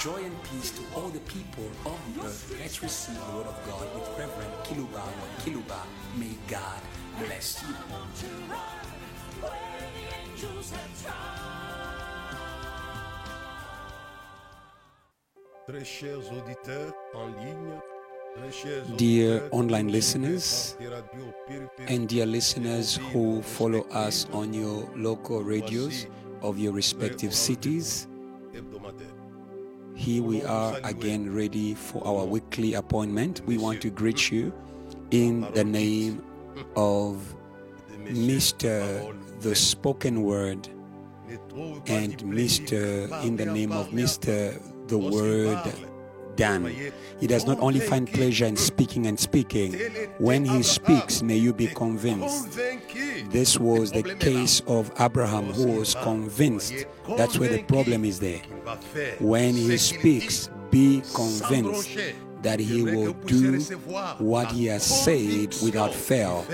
Joy and peace to all the people of the earth. Let's receive the word of God with Reverend Kiluba or Kiluba. May God bless you. Très chers auditeurs en ligne, Dear online listeners écoutent Radio Périphérique, And dear listeners who follow us on your local radios of your respective cities, hebdomadaire. Here we are again ready for our weekly appointment. We want to greet you in the name of Mr. the spoken word ne trouve pas and Mr. in the name of Mr. the word done. He does not only find pleasure in speaking and speaking. When he speaks, may you be convinced. This was the case of Abraham, who was convinced. That's where the problem is there. When he speaks, be convinced that he will do what he has said without fail.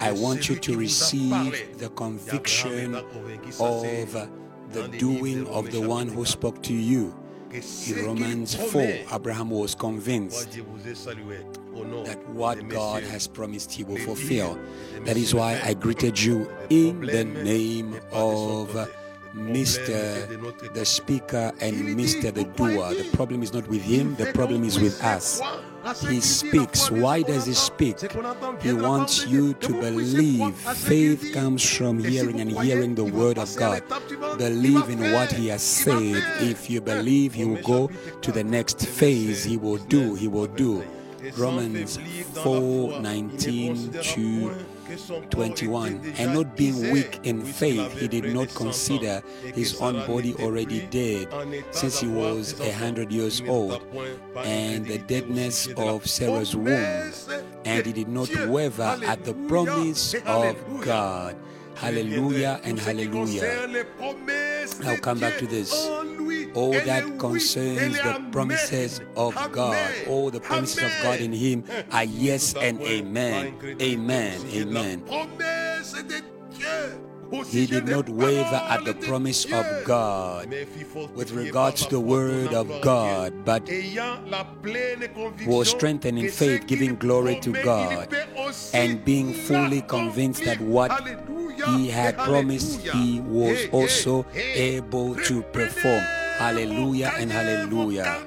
I want you to receive the conviction of the doing of the one who spoke to you. In Romans 4, Abraham was convinced je vous ai salué au nom that what God has promised he will fulfill. That is why I greeted you in the name et pas de son of côté. Le problème est de Mr. the speaker and Mr. the doer. The problem is not with him, the problem is with us. He speaks. Why does he speak? He wants you to believe. Faith comes from hearing and hearing the word of God. Believe in what he has said. If you believe, he will go to the next phase. He will do. He will do. Romans 4 19 to 21 and not being weak in faith he did not consider his own body already dead since he was a hundred years old and the deadness of sarah's womb and he did not waver at the promise of god hallelujah and hallelujah I'll come back to this. all that concerns the promises of God, all the promises of God in Him are yes and amen. Amen. Amen. He did not waver at the promise of God with regards to the word of God, but was strengthened in faith, giving glory to God, and being fully convinced that what he had promised he was also able to perform. Hallelujah and hallelujah.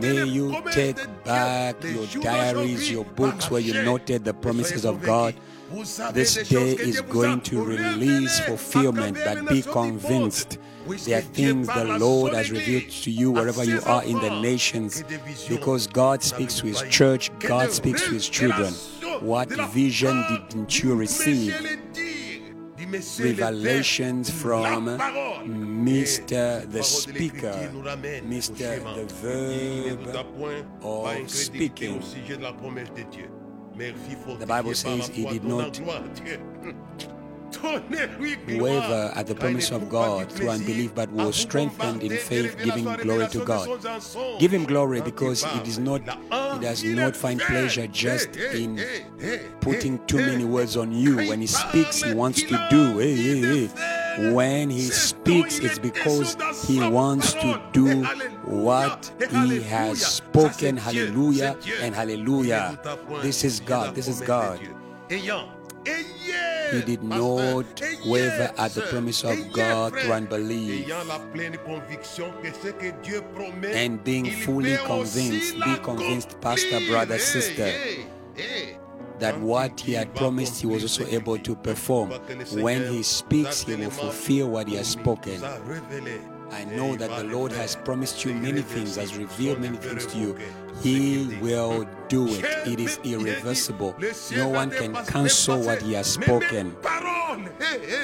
May you take back your diaries, your books where you noted the promises of God. This day is going to release fulfillment, but be convinced. There are things the Lord has revealed to you wherever you are in the nations because God speaks to His church, God speaks to His children. What vision didn't you receive? Revelations from Mr. the Speaker, Mr. the verb of speaking. The Bible says he did not waver at the promise of God through unbelief, but was strengthened in faith, giving glory to God. Give him glory because it is not he does not find pleasure just in putting too many words on you. When he speaks, he wants to do. Hey, hey, hey. When he speaks, it's because he wants to do what he has spoken. Hallelujah and hallelujah. This is God. This is God. He did not waver at the promise of God through unbelief. And being fully convinced, be convinced, pastor, brother, sister, that what he had promised he was also able to perform. When he speaks, he will fulfill what he has spoken. I know that the Lord has promised you many things, has revealed many things to you. He will do it. It is irreversible. No one can cancel what He has spoken.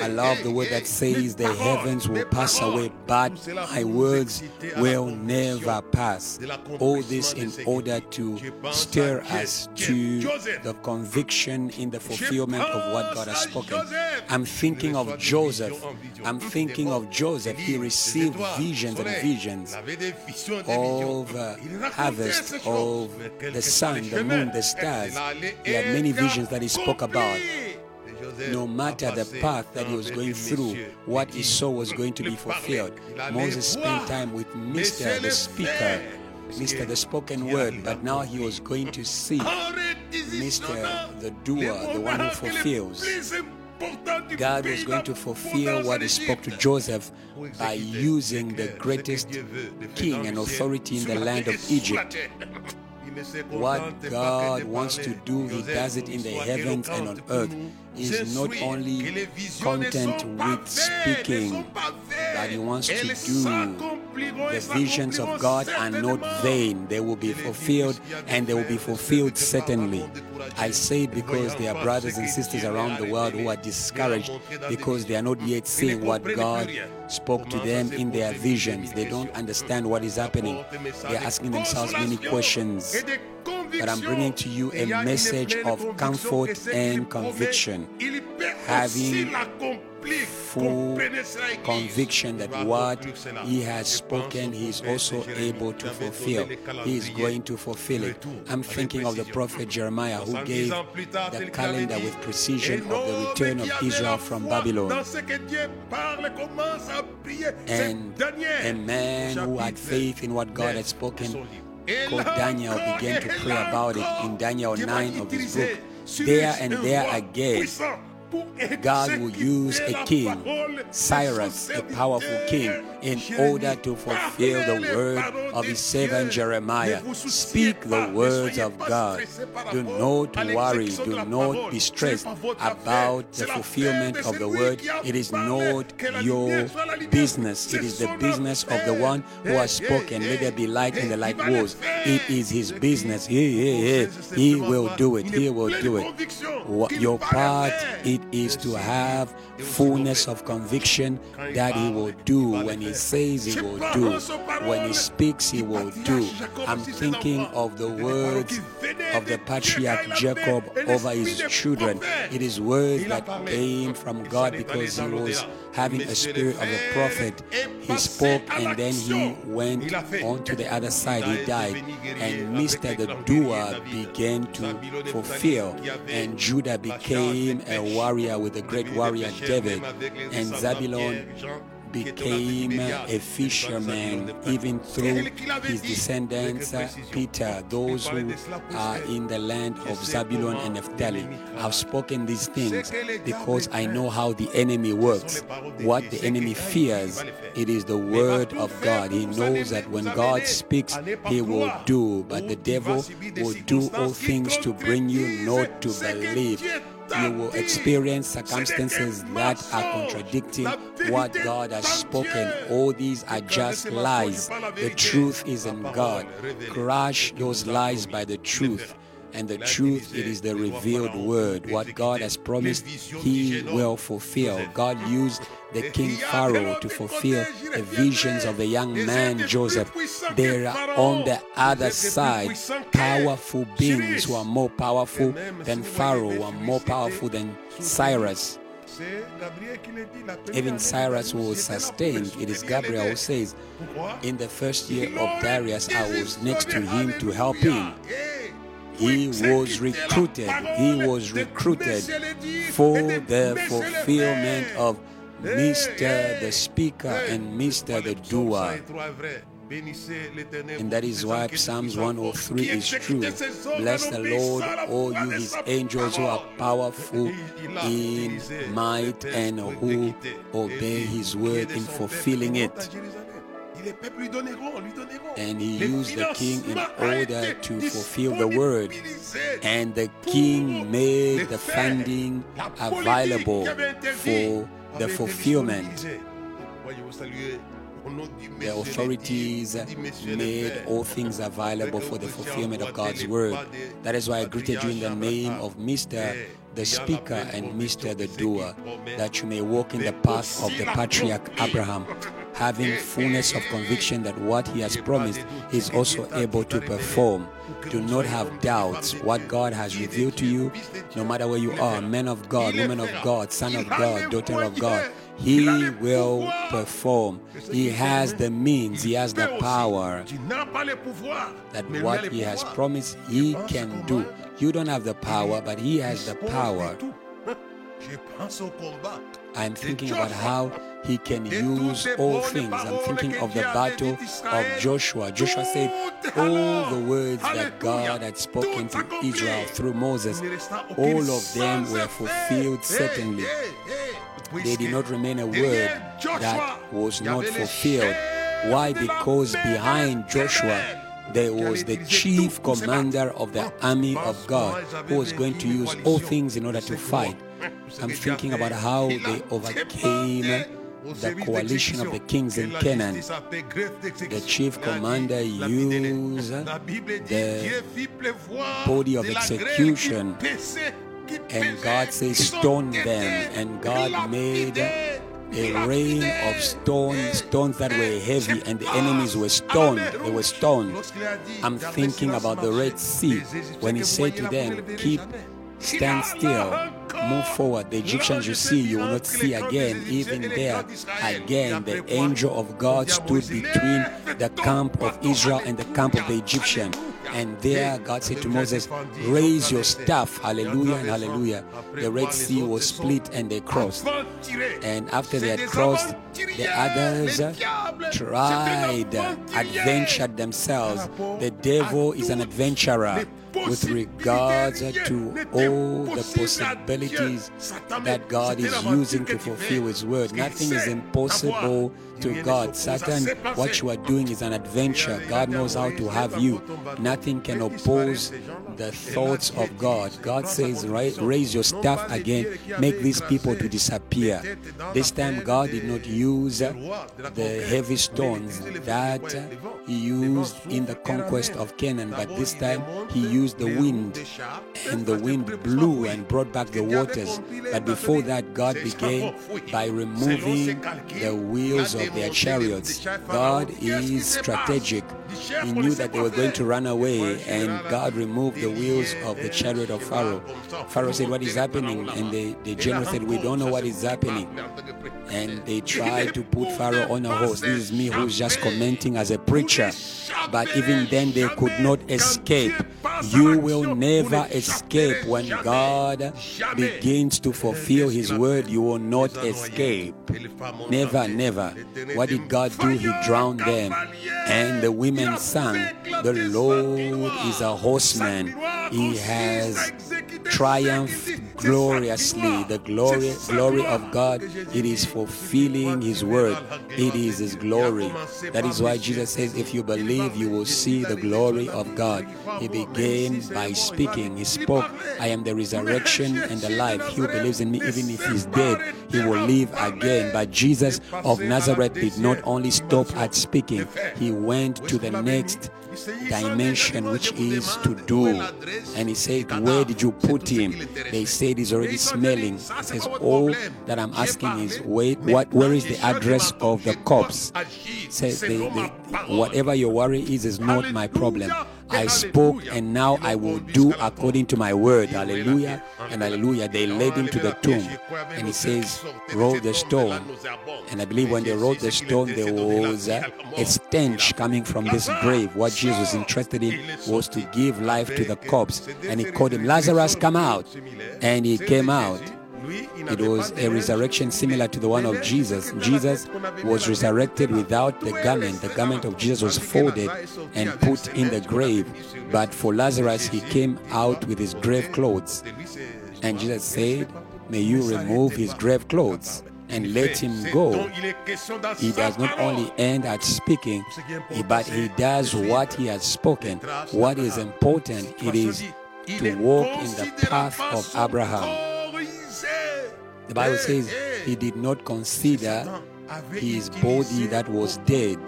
I love the word that says the heavens will pass away, but my words will never pass. All this in order to stir us to the conviction in the fulfillment of what God has spoken. I'm thinking of Joseph. I'm thinking of Joseph. He received visions and visions of harvest, of the sun, the moon, the stars. He had many visions that he spoke about. no matter the path that he was going through, what he saw was going to be fulfilled. Moses spent time with Mr. the Speaker, Mr. the Spoken Word, but now he was going to see Mr. the Doer, the one who fulfills. God was going to fulfill what he spoke to Joseph by using the greatest king and authority in the land of Egypt. What God wants to do, He does it in the heavens and on earth. Is not only content with speaking, but He wants to do. The visions of God are not vain. They will be fulfilled, and they will be fulfilled certainly. I say it because there are brothers and sisters around the world who are discouraged because they are not yet seeing what God spoke to them in their visions. They don't understand what is happening. They are asking themselves many questions. But I'm bringing to you a message of comfort and conviction. Having full conviction that what he has spoken, he is also able to fulfill. He is going to fulfill it. I'm thinking of the prophet Jeremiah who gave the calendar with precision of the return of Israel from Babylon. And a man who had faith in what God had spoken called Daniel began to pray about it in Daniel 9 of his book. There and there again, God will use a king, Cyrus, a powerful king, in order to fulfill the word of his servant Jeremiah. Speak the words of God. Do not worry, do not be stressed about the fulfillment of the word. It is not your business, it is the business of the one who has spoken. Let there be light in the light was. It is his business. He, he, he, he will do it. He will do it. Your part, it is to have fullness of conviction that he will do. When he says he will do when he speaks he will do. I'm thinking of the words of the patriarch jacob over his children. It is words that came from god because he was having a spirit of a prophet he spoke and then he went on to the other side. He died and mr the doer began to fulfill and judah became a warrior with the great warrior david. And Zabulon became a fisherman even through his descendants, uh, Peter, those who are in the land of Zabulon and Naphtali. I've spoken these things because I know how the enemy works. What the enemy fears, it is the word of God. He knows that when God speaks, he will do, but the devil will do all things to bring you not to believe you will experience circumstances that are contradicting what God has spoken. All these are just lies. The truth is in God. Crush those lies by the truth. And the truth, it is the revealed word. What God has promised, He will fulfill. God used the king Pharaoh to fulfill the visions of the young man Joseph. There are on the other side powerful beings who are more powerful than Pharaoh, who are more powerful than Cyrus. Even Cyrus was sustained. It is Gabriel who says, In the first year of Darius, I was next to him to help him. He was recruited. He was recruited for the fulfillment of Mr. the Speaker and Mr. the Doer. And that is why Psalms 103 is true. Bless the Lord, all you his angels who are powerful in might and who obey his word in fulfilling it. And he used the king in order to fulfill the word. And the king made the funding available for the fulfillment. The authorities made all things available for the fulfillment of God's word. That is why I greeted you in the name of Mr. the Speaker and Mr. the Doer, that you may walk in the path of the patriarch Abraham, having fullness of conviction that what he has promised he is also able to perform. Do not have doubts. What God has revealed to you, no matter where you are, man of God, woman of God, son of God, daughter of God, he will perform. He has the means, he has the power that what he has promised he can do. You don't have the power, but he has the power. Je pense au combat. I'm thinking about how he can use all things. I'm thinking of the battle of Joshua. Joshua said all the words that God had spoken to Israel through Moses, all of them were fulfilled certainly. There did not remain a word that was not fulfilled. Why? Because behind Joshua, there was the chief commander of the army of God who was going to use all things in order to fight. I'm thinking about how they overcame the coalition of the kings in Canaan. The chief commander used the body of execution, and God says, Stone them. And God made a rain of stones, stones that were heavy, and the enemies were stoned. They were stoned. I'm thinking about the Red Sea. When He said to them, Keep, stand still, move forward. The Egyptians you see, you will not see again. Even there, again, the angel of God stood between the camp of Israel and the camp of the Egyptian. And there, God said to Moses, Raise your staff, hallelujah and hallelujah. The Red Sea was split and they crossed. And after they had crossed, the others tried, adventured themselves. The devil is an adventurer with regards to all the possibilities that God is using to fulfill His word. Nothing is impossible to God. Satan, what you are doing is an adventure. God knows how to have you. Nothing can oppose the thoughts of God. God says, raise your staff again, make these people to disappear. This time, God did not use the heavy stones that He used in the conquest of Canaan, but this time He used the wind, and the wind blew and brought back the waters. But before that, God began by removing the wheels of their chariots. God is strategic. He knew that they were going to run away, and God removed the wheels of the chariot of Pharaoh. Pharaoh said, What is happening? And the, the general said, We don't know what is happening. And they tried to put Pharaoh on a horse. This is me who's just commenting as a preacher. But even then, they could not escape. You will never escape when God begins to fulfill His word. You will not escape. Never, never. What did God do? He drowned them. And the women sang, The Lord is a horseman. He has triumphed gloriously. The glory, glory of God, it is fulfilling His word. It is His glory. That is why Jesus says, If you believe, you will see the glory of God. He began by speaking. He spoke, I am the resurrection and the life. He who believes in me, even if he's dead, he will live again. But Jesus of Nazareth did not only stop at speaking, he went to the next dimension, which is to do. And he said, Where did you put him? They said he's already smelling. He says, All that I'm asking is, wait, what where is the address of the corpse? Says they, they, whatever your worry is is not my problem. I spoke and now I will do according to my word. Hallelujah and hallelujah. They led him to the tomb and he says, Roll the stone. And I believe when they rolled the stone, there was uh, a, a stench coming from this grave. What Jesus was interested in was to give life to the corpse. And he called him, Lazarus, come out. And he came out. It was a resurrection similar to the one of Jesus. Jesus was resurrected without the garment. The garment of Jesus was folded and put in the grave. But for Lazarus, he came out with his grave clothes. And Jesus said, May you remove his grave clothes and let him go. He does not only end at speaking, but he does what he has spoken. What is important, it is to walk in the path of Abraham. The Bible says he did not consider his body that was dead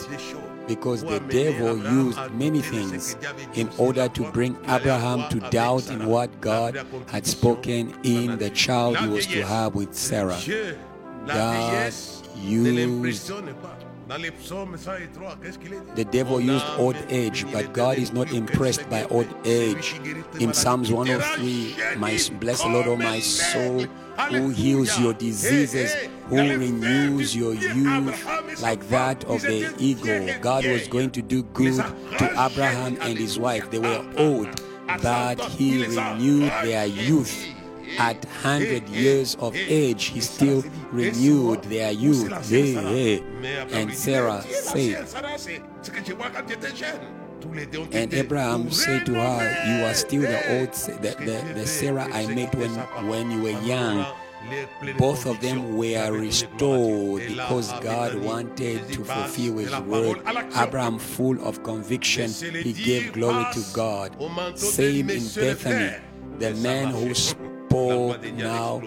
because the devil used many things in order to bring Abraham to doubt in what God had spoken in the child he was to have with Sarah. God used the devil used old age, but God is not impressed by old age. In Psalms 103, my bless the Lord, O my soul, who heals your diseases, who renews your youth like that of the eagle. God was going to do good to Abraham and his wife. They were old, but he renewed their youth. At 100 years of age, he still renewed their youth. Yeah, yeah. And Sarah said, and Abraham said to her, You are still the old, the, the, the Sarah I met when, when you were young. Both of them were restored because God wanted to fulfill His word. Abraham, full of conviction, he gave glory to God. Same in Bethany. The man who spoke now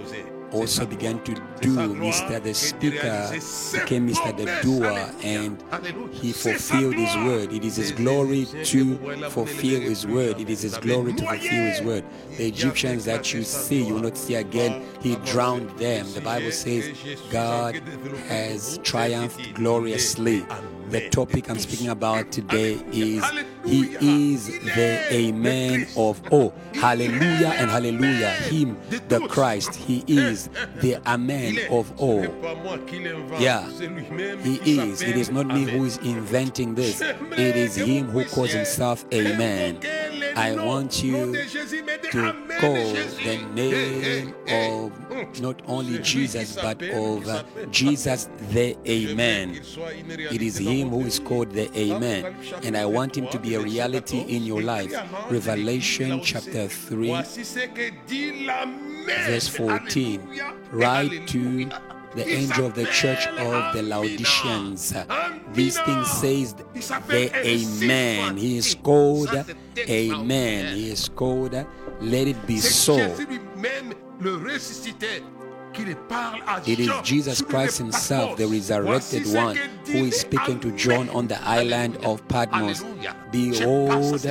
also began to do. Mr. the speaker became Mr. the doer and he fulfilled his word. It is his glory to fulfill his word. It is his glory to fulfill his word. The Egyptians that you see, you will not see again. He drowned them. The Bible says God has triumphed gloriously. The topic I'm speaking about today is He is the Amen of all. Hallelujah and hallelujah. Him, the Christ, He is the Amen of all. Yeah, He is. It is not me who is inventing this, it is Him who calls Himself Amen. I want you to call the name of not only Jesus, but of Jesus the Amen. It is Him who is called the Amen. And I want Him to be a reality in your life. Revelation chapter 3, verse 14. Write to the angel of the church of the Laodiceans. These things says the Amen. He is called Amen. He is called Let it be so. It is Jesus Christ Himself, the resurrected one, who is speaking to John on the island of Patmos. Behold,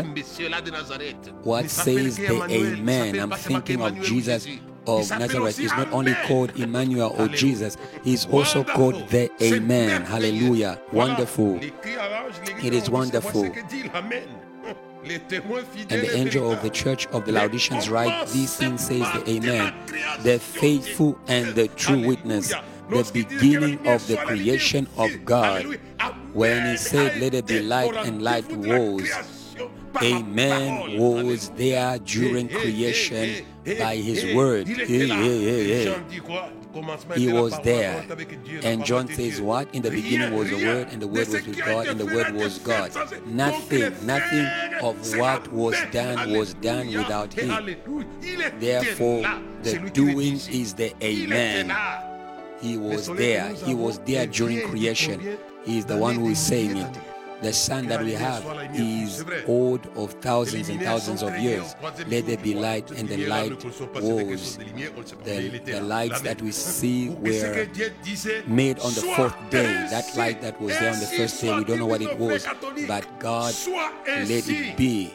what says the Amen? I'm thinking of Jesus of Nazareth is not only called Emmanuel or Jesus, he is also called the Amen. Hallelujah. Wonderful. It is wonderful. And the angel of the church of the Laodiceans write, These things says the Amen, the faithful and the true witness, the beginning of the creation of God. When he said, Let it be light, and light was. Amen was there during creation by his word. Yeah, yeah, yeah, yeah. He was there. And John says, What? In the beginning was the Word, and the Word was with God, and the Word was God. Nothing, nothing of what was done was done without Him. Therefore, the doing is the Amen. He was there. He was there during creation. He is the one who is saying it. The sun that we have is old of thousands and thousands of years. Let there be light, and the light was. The, the lights that we see were made on the fourth day. That light that was there on the first day, we don't know what it was, but God let it be.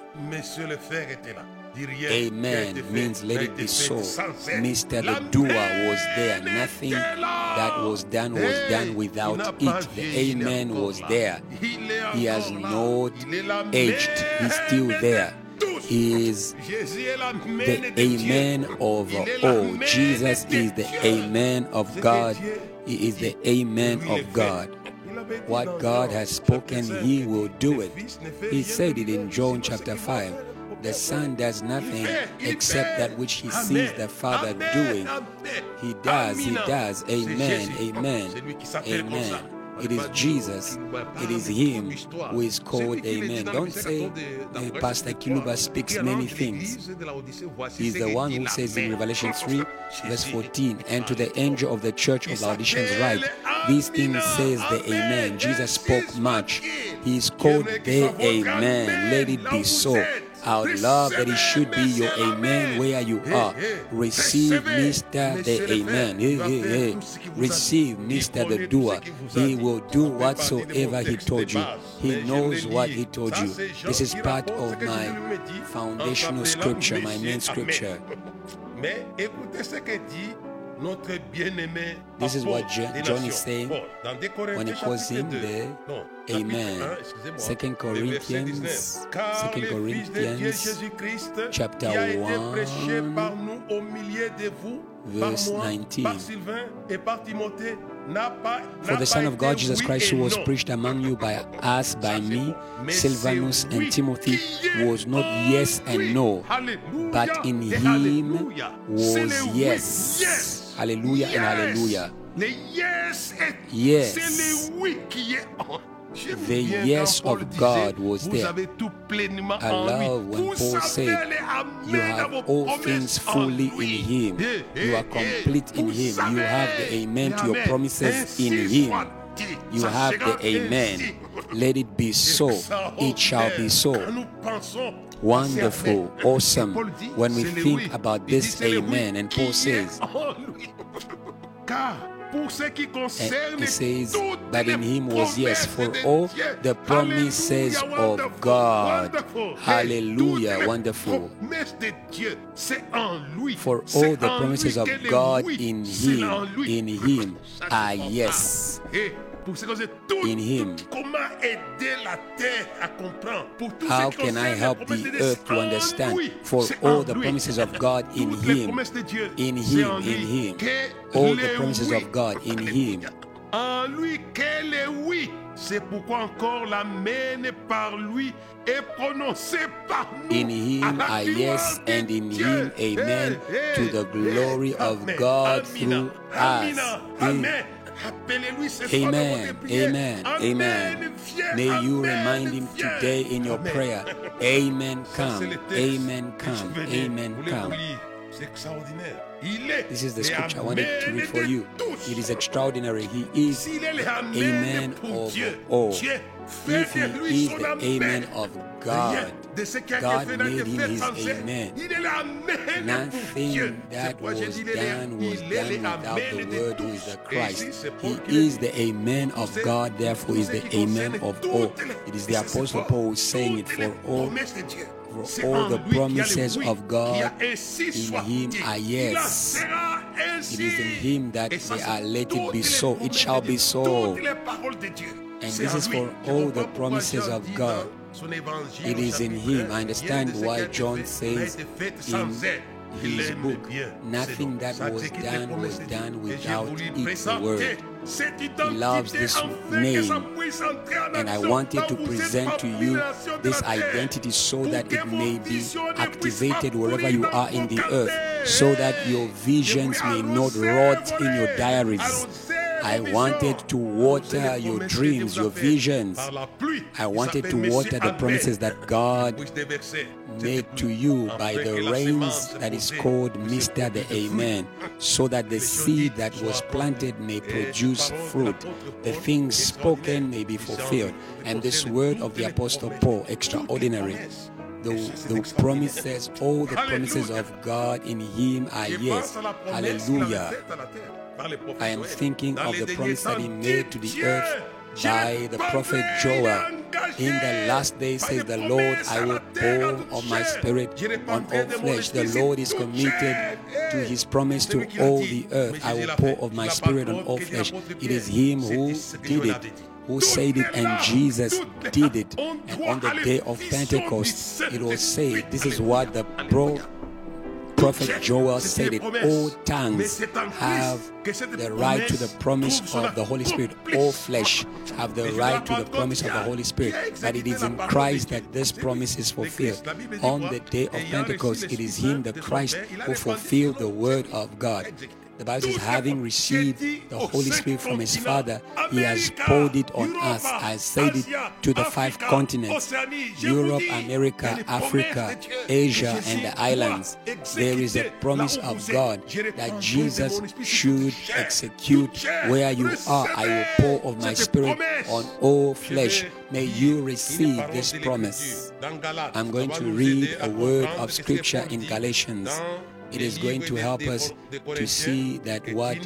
Amen means let it be so. Mr. The doer was there. Nothing that was done was done without it. The Amen was there. He has not aged. He's still there. He is the Amen of all. Jesus is the Amen of God. He is the Amen of God. What God has spoken, He will do it. He said it in John chapter 5 the Son does nothing except that which he sees the Father doing. He does, he does. Amen, amen, amen. It is Jesus, it is Him who is called Amen. Don't say uh, Pastor Kiluba speaks many things. He's the one who says in Revelation 3, verse 14, and to the angel of the church of Laodiceans write, These things says the Amen. Jesus spoke much. He is called the Amen. Let it be so. I would love that it should be your amen where you are. Receive Mr. the Amen. Receive Mr. the Doer. He will do whatsoever He told you. He knows what He told you. This is part of my foundational scripture, my main scripture. This is what John is saying when he calls him the Amen. Second Corinthians, Second Corinthians, chapter one, verse nineteen. For the Son of God, Jesus Christ, who was preached among you by us, by me, Silvanus, and Timothy, was not yes and no, but in him was le oui. yes. Hallelujah and hallelujah. Le yes Yes. le oui qui est en The yes of God was there. love when Paul said, You have all things fully in Him. You are complete in Him. You have the amen to your promises in Him. You have the amen. Let it be so. It shall be so. Quand nous pensons Wonderful, awesome. When we think about this c'est le oui amen, and Paul says, en lui. Car pour ce qui eh, concerne And he says that in him was yes for all the promises of God. Hallelujah, Et toutes les wonderful. promesses de Dieu, c'est en lui. For all the promises of God in Him, in Him are ah, yes. Pour qui tout, In him. comment aider la terre à comprendre. Pour tout How ce can I help the earth to understand? lui. For all the promises of God in Him, in Him, in Him. All the promises of God in Him. En lui qu'elle est oui. C'est pourquoi encore par lui est prononcé par nous. In him are yes, and in him, amen, to the glory of. God through us. Amen. Appelez-lui ce soir dans Amen. Amen. Amen. May you remind him today in your prayer. Amen. Come. Amen. Come. Amen. Come. vous lire. C'est extraordinaire. Il est. This is the scripture I wanted to read for you. It is extraordinary. He is, S'il est le Amen, of all. If he is the Amen. Of God, de ce qui a God été fait n'a made him his. Amen. Il est l'Amen pour Dieu. Nothing that was dit, il est done was done without the Word who is the Christ. He is the Amen of God, therefore is the Amen of all. It is the Apostle. Paul saying it for all. promesses de Dieu. for all the lui qu'il y a le promises of God qui a ainsi in him are yes. It is in him that they are let it be so. It shall be so. Toutes les paroles de Dieu. And this is for all the promises of God. dans son évangile It is in him. I understand de ce qui why John says été fait sans in his book, nothing that was qui est les done was done without voulu it, the word. He loves this afin que ça name. puisse entrer en And I wanted to present to you les nations de this identity so that it may be visions ne puissent activated wherever you are in the earth, so that your visions may not rot in your diaries. I wanted to water your dreams, your vous a faites visions. par la pluie. I wanted to water the promises that God Puisse déverser cette made to you by the rains that is called Mr. the. Amen, so that the seed that was planted may produce fruit, the things spoken may be fulfilled. And this word of the Apostle Paul, extraordinary. The, the promises, all the promises of God in Him are yes. pense à la promesse qu'il avait Hallelujah. Faite à la terre par les prophètes I am thinking of the promise that he made to the earth by the prophet Joel. In the last days, par says the Lord, I will la terre, à pour of my spirit on all flesh. The Lord is committed to Eh, his promise to lui qui l'a all the earth. I will pour of my Il a pas spirit on all flesh. It is him who did it, who said it, and Jesus did it. And on the day of Pentecost, it was said, This is what the pro. Prophet Joel said it. All tongues c'est en Christ have the right to the promise of the Holy Spirit. All flesh have the right to the promise of the. Holy Spirit. But it is in Christ that this promise is fulfilled. Christ. La Bible dit On the day of Pentecost, it is Him, the Christ, Père, il a who fulfilled the word of God. The Bible says, having received the Holy Spirit from His Father, He has poured it on us. I said it to the five continents Océanie. Je vous Europe, America, il y a les Africa, promesses de Dieu. Asia, and the islands. There is a promise of. God that Jesus mon esprit sur toute should execute where you are. I will pour of my spirit on all flesh. May you receive this promise. l'Écriture dans Galates. I'm going to read à word of scripture in Galatians. It is going to help us to see that what.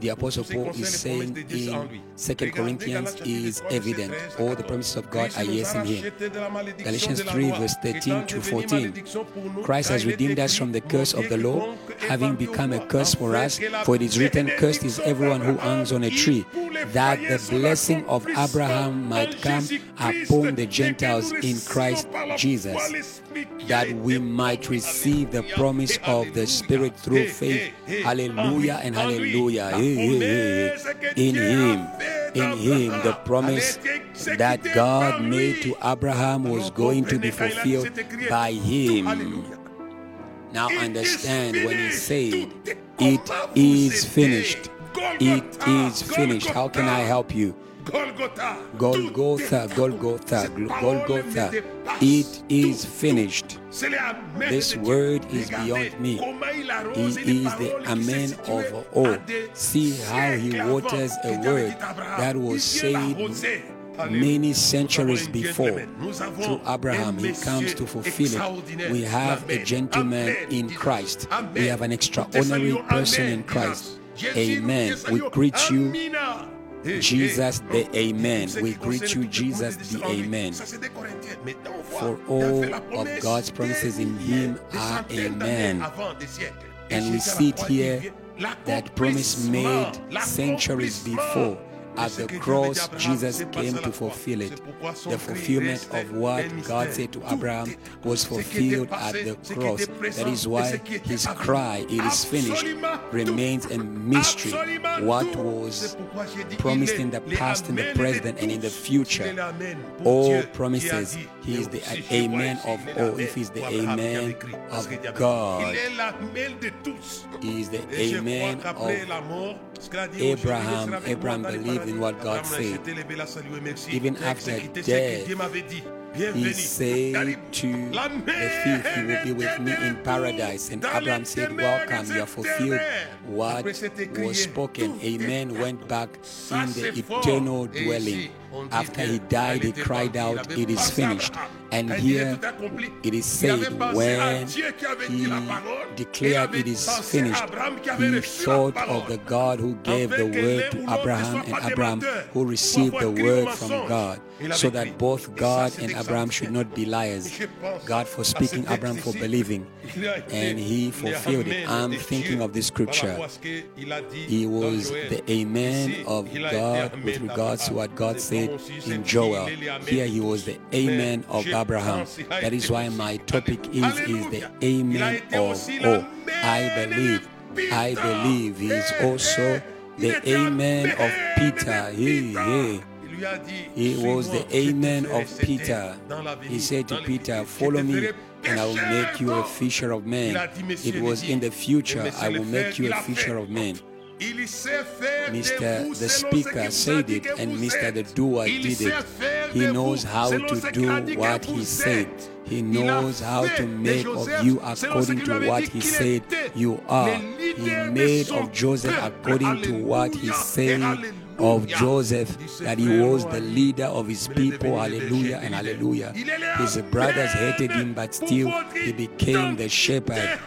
The Apostle Tout ce qui Paul is saying promesses de Dieu, c'est en in lui. 2 Corinthians is evident. All the promises of God are yes in Him. rachetés de la malédiction Galatians 3, verse 13 to 14. malédiction pour nous, Christ has redeemed us from the curse of the law, having become a curse for us. For it is written, Cursed is everyone who hangs on a tree, that the blessing of Abraham might come upon the Gentiles in Christ Jesus, that we might receive the promise of the Spirit through faith. Hallelujah and hallelujah. In Him, in Him, the promise that God made to Abraham was going to be fulfilled by Him. Now understand when He said, It is finished. It is finished. How can I help you? Golgotha. Golgotha, Golgotha, Golgotha. It is finished. This word is beyond me. He is the Amen of all. See how he waters a word that was said many centuries before through Abraham. He comes to fulfill it. We have a gentleman in Christ. We have an extraordinary person in Christ. Amen. We greet you. Jesus the Amen. We greet you, Jesus the Amen. For all of God's promises in Him are Amen. And we see it here that promise made centuries before at the cross, Jesus came to fulfill it. The fulfillment of what God said to Abraham was fulfilled at the cross. That is why his cry, it is finished, remains a mystery. What was promised in the past, in the present, and in the future. All promises, he is the amen of all. If he's the amen of God, he is the amen of Abraham, Abraham believed in what God said. Even after death, he said to the thief, You will be with me in paradise. And Abraham said, Welcome, you have fulfilled what was spoken. Amen. Went back in the eternal dwelling. After he died, he cried out, It is finished. And here it is said, when he declared it is finished, he thought of the God who gave the word to Abraham and Abraham who received the word from God, so that both God and Abraham should not be liars. God for speaking, Abraham for believing, and he fulfilled it. I'm thinking of this scripture. He was the Amen of God with regards to what God said in Joel. Here he was the Amen of Abraham. That is why my topic is, is the Amen of all. I believe, I believe he is also the Amen of Peter. He, he was the Amen of Peter. He said to Peter, Follow me and I will make you a fisher of men. It was in the future, I will make you a fisher of men. Mr. the speaker said it and Mr. the doer did it. He knows how to do what he said. He knows how to make of you according to what he said you are. He made of Joseph according to what he said of Joseph that he was the leader of his people. Hallelujah and hallelujah. His brothers hated him, but still he became the shepherd.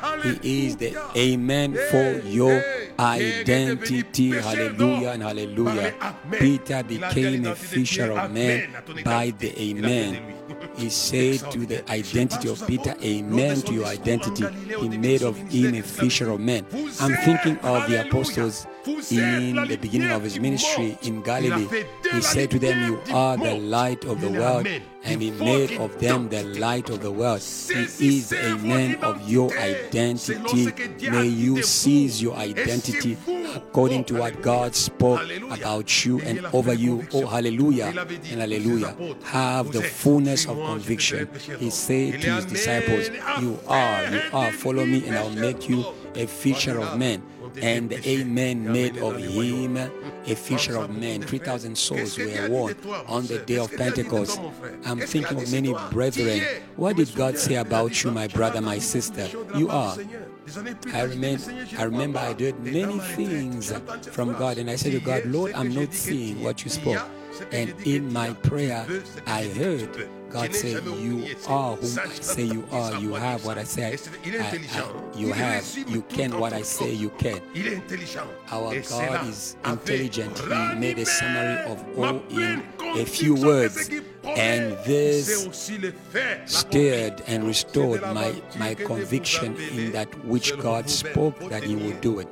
He is the amen for your identity. Hallelujah and hallelujah. Peter became a fisher of men by the amen. He said to the identity of Peter, Amen to your identity. He made of him a fisher of men. I'm thinking of the apostles in the beginning of his ministry in Galilee. He said to them, You are the light of the world, and he made of them the light of the world. He is a man of your identity. May you seize your identity according to what God spoke about you and over you. Oh, hallelujah and hallelujah. Have the fullness of conviction. He said to his disciples, You are, you are, follow me, and I'll make you a feature of men and the amen made of him a fisher of men. 3,000 souls were won on the day of Pentecost. I'm thinking of many brethren. What did God say about you, my brother, my sister? You are. I remember, I remember I did many things from God, and I said to God, Lord, I'm not seeing what you spoke. And in my prayer, I heard God say, You are whom I say you are. You have what I say I, I, you have. You can what I say you can. Our God is intelligent. He made a summary of all in a few words. And this stirred and restored my, my conviction in that which God spoke that He would do it.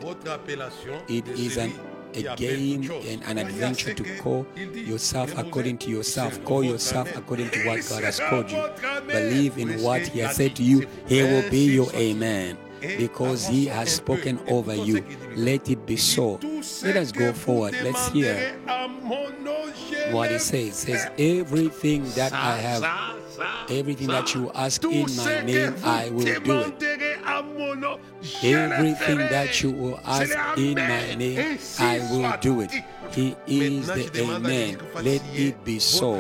It is an a game and an adventure to call yourself according to yourself. Call yourself according to what God has called you. Believe in what He has said to you. He will be your amen because He has spoken over you. Let it be so. Let us go forward. Let's hear what He says. It says, Everything that I have Everything that you ask in my name, I will do it. Everything that you will ask in my name, I will do it. He is the Amen. Let it be so.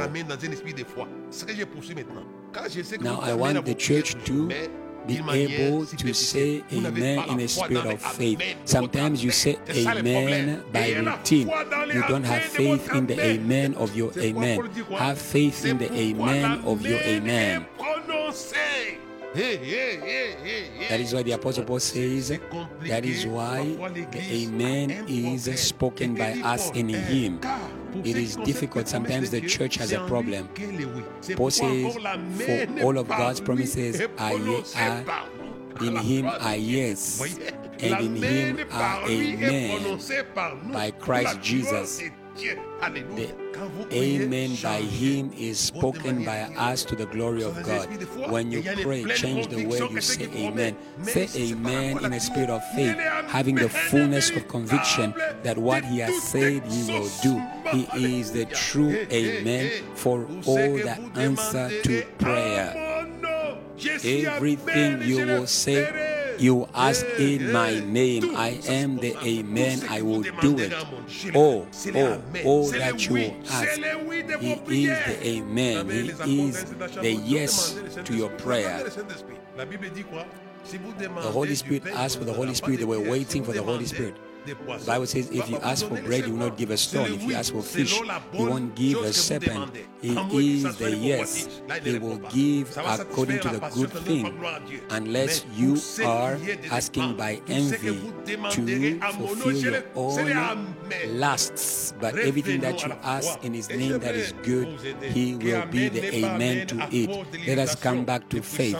Now I want the church to be able to say amen in a spirit of faith. Sometimes you say amen by routine. You don't have faith in the amen of your amen. Have faith in the amen of your amen. That is why the Apostle Paul says eh, that is why the Amen is spoken by us in Him. It is difficult. Sometimes the church has a problem. Paul says, For all of God's promises are, are in Him are yes, and in Him are amen by Christ Jesus. The Amen by Him is spoken by us to the glory of God. When you pray, change the way you say Amen. Say Amen in a spirit of faith, having the fullness of conviction that what He has said He will do. He is the true Amen for all the answer to prayer. Everything you will say, you ask in my name. I am the Amen. I will do it. Oh, oh, oh, that you ask. He is the Amen. He is the yes to your prayer. The Holy Spirit asked for the Holy Spirit. They were waiting for the Holy Spirit. The Bible says, if you ask for bread, you will not give a stone. If you ask for fish, you won't give a serpent. He is the yes. He will give according to the good thing, unless you are asking by envy to fulfill your own lusts. But everything that you ask in His name that is good, He will be the amen to it. Let us come back to faith.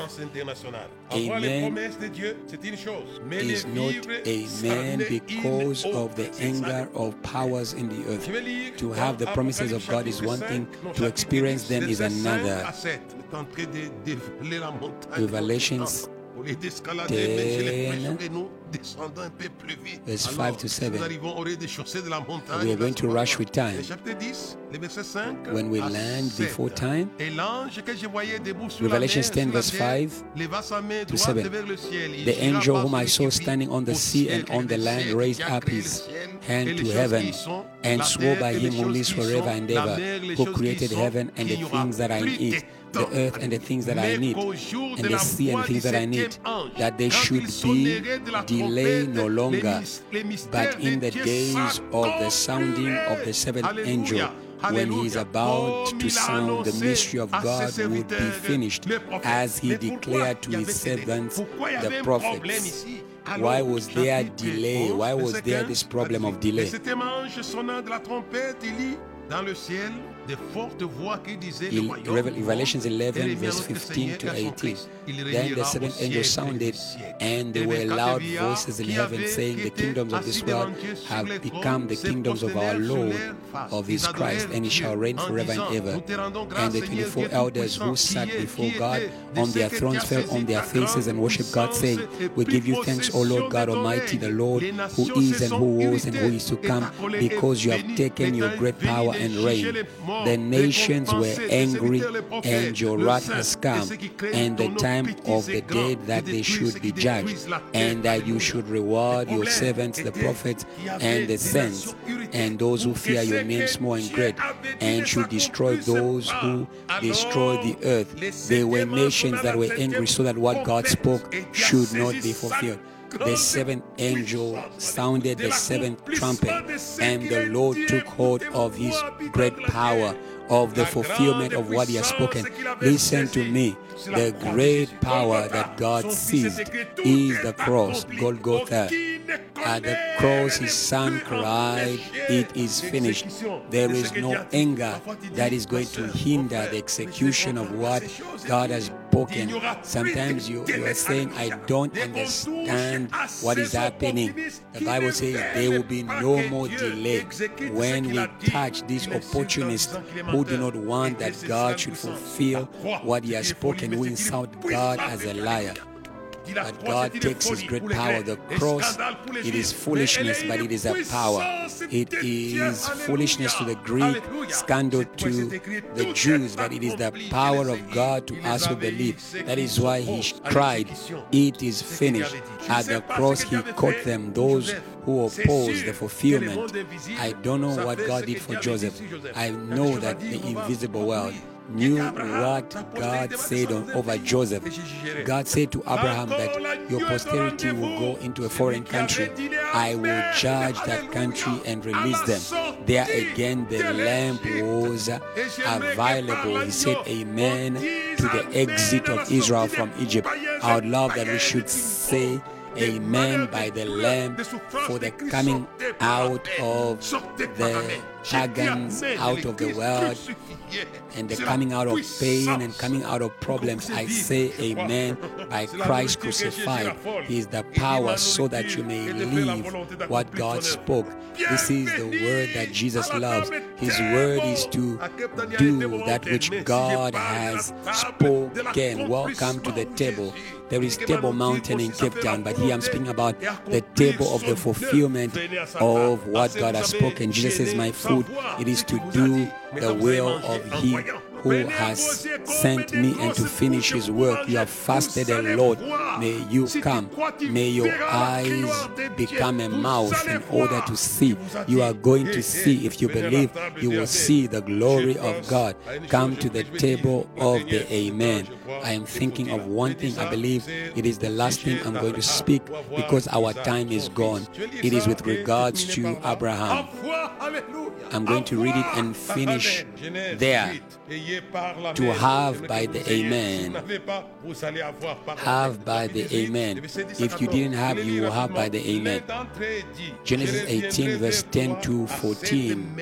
Amen is not amen because of the anger of powers in the earth. To have the promises of God is one thing, to experience them is another. Revelations 10, verse 5 to 7. We are going to rush with time. When we land before time, Revelations 10, verse 5 to 7. The angel whom I saw standing on the sea and on the land raised up his hand to heaven and swore by him who lives forever and ever, who created heaven and the things that are in it the earth and the things that I need, and the sea and things that I need, that they should be delayed no longer, but in the days of the sounding of the seventh angel, when he is about to sound, the mystery of God would be finished, as he declared to his servants, the prophets. Why was there delay? Why was there this problem of delay? Il, Revelations 11, verse 15 to 18. Then the seventh angel sounded, and there were loud voices in heaven saying, The kingdoms of this world have become the kingdoms of our Lord, of his Christ, and he shall reign forever and ever. And the 24 elders who sat before God on their thrones fell on their faces and worshiped God, saying, We give you thanks, O Lord God Almighty, the Lord who is and who was and who is to come, because you have taken your great power and reign. The nations were angry, and your wrath has come, and the time of the dead that they should be judged, and that you should reward your servants, the prophets, and the saints, and those who fear your name, small and great, and should destroy those who destroy the earth. There were nations that were angry, so that what God spoke should not be fulfilled the seventh angel sounded the seventh trumpet, and the Lord took hold of his great power of the fulfillment of what he has spoken. Listen to me. The great power that God seized is the cross, Golgotha. At the cross, his son cried, It is finished. There is no anger that is going to hinder the execution of what God has spoken. Sometimes you, you are saying, I don't understand what is happening. The Bible says there will be no more delay when we touch these opportunists who do not want that God should fulfill what He has spoken, who insult God as a liar. But God takes His great power. The cross, it is foolishness, but it is a power. It is foolishness to the Greek, scandal to the Jews, but it is the power of God to us who believe. That is why He cried, It is finished. At the cross, He caught them, those who oppose the fulfillment. I don't know what God did for Joseph. I know that the invisible world knew what God said on, over Joseph. God said to Abraham that your posterity will go into a foreign country. I will judge that country and release them. There again, the lamp was available. He said, Amen to the exit of Israel from Egypt. I would love that we should say, Amen by the Lamb for the coming out of the pagans, out of the world, and the coming out of pain and coming out of problems. I say Amen by Christ crucified. He is the power so that you may live what God spoke. This is the word that Jesus loves. His word is to do that which God has spoken. Welcome to the table. There is Table Mountain in Cape Town, but here I'm speaking about the table of the fulfillment of what God has spoken. Jesus says, My food, it is to do the will of He who has sent me and to finish his work. You have fasted a lot. May you come. May your eyes become a mouth in order to see. You are going to see. If you believe, you will see the glory of God. Come to the table of the Amen. I am thinking of one thing. I believe it is the last thing I'm going to speak because our time is gone. It is with regards to Abraham. I'm going to read it and finish there. To have by the Amen. Have by the Amen. If you didn't have, you will have by the Amen. Genesis 18, verse 10 to 14.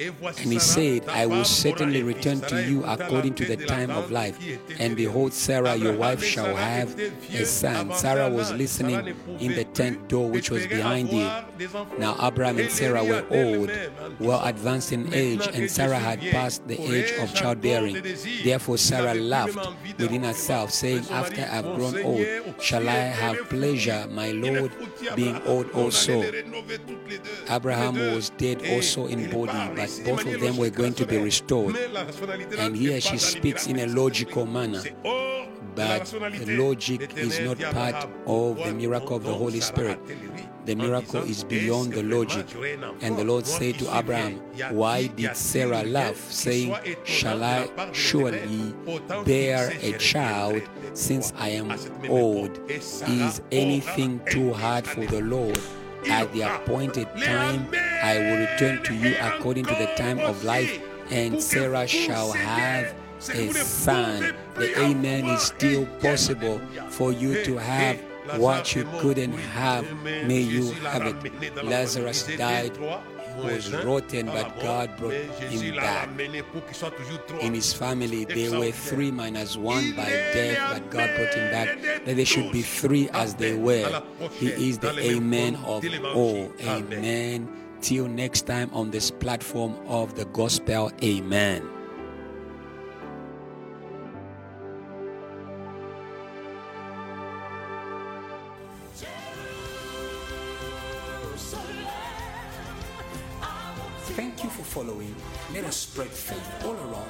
And he said, I will certainly return to you according to the time of life. And behold, Sarah, your wife, shall have a son. Sarah was listening in the tent door which was behind you. Now, Abraham and Sarah were old, well advanced in age, and Sarah had passed the age of childbearing. Therefore, Sarah laughed within herself, saying, After I have grown old, shall I have pleasure, my Lord, being old also? Abraham was dead also in body, but both of them were going to be restored. And here she speaks in a logical manner. But logic is not part of the miracle of the Holy Spirit. The miracle is beyond the logic. And the Lord said to Abraham, Why did Sarah laugh, saying, Shall I surely bear a child since I am old? Is anything too hard for the Lord? At the appointed time, I will return to you according to the time of life, and Sarah shall have a son. The amen is still possible for you to have what you couldn't have. May you have it. Lazarus died He was rotten, but God brought him back. In his family, there were three minus one by death, but God brought him back. That they should be three as they were. He is the Amen of all. Amen. Till next time on this platform of the gospel. Amen. Thank you for following. Let us spread faith all around.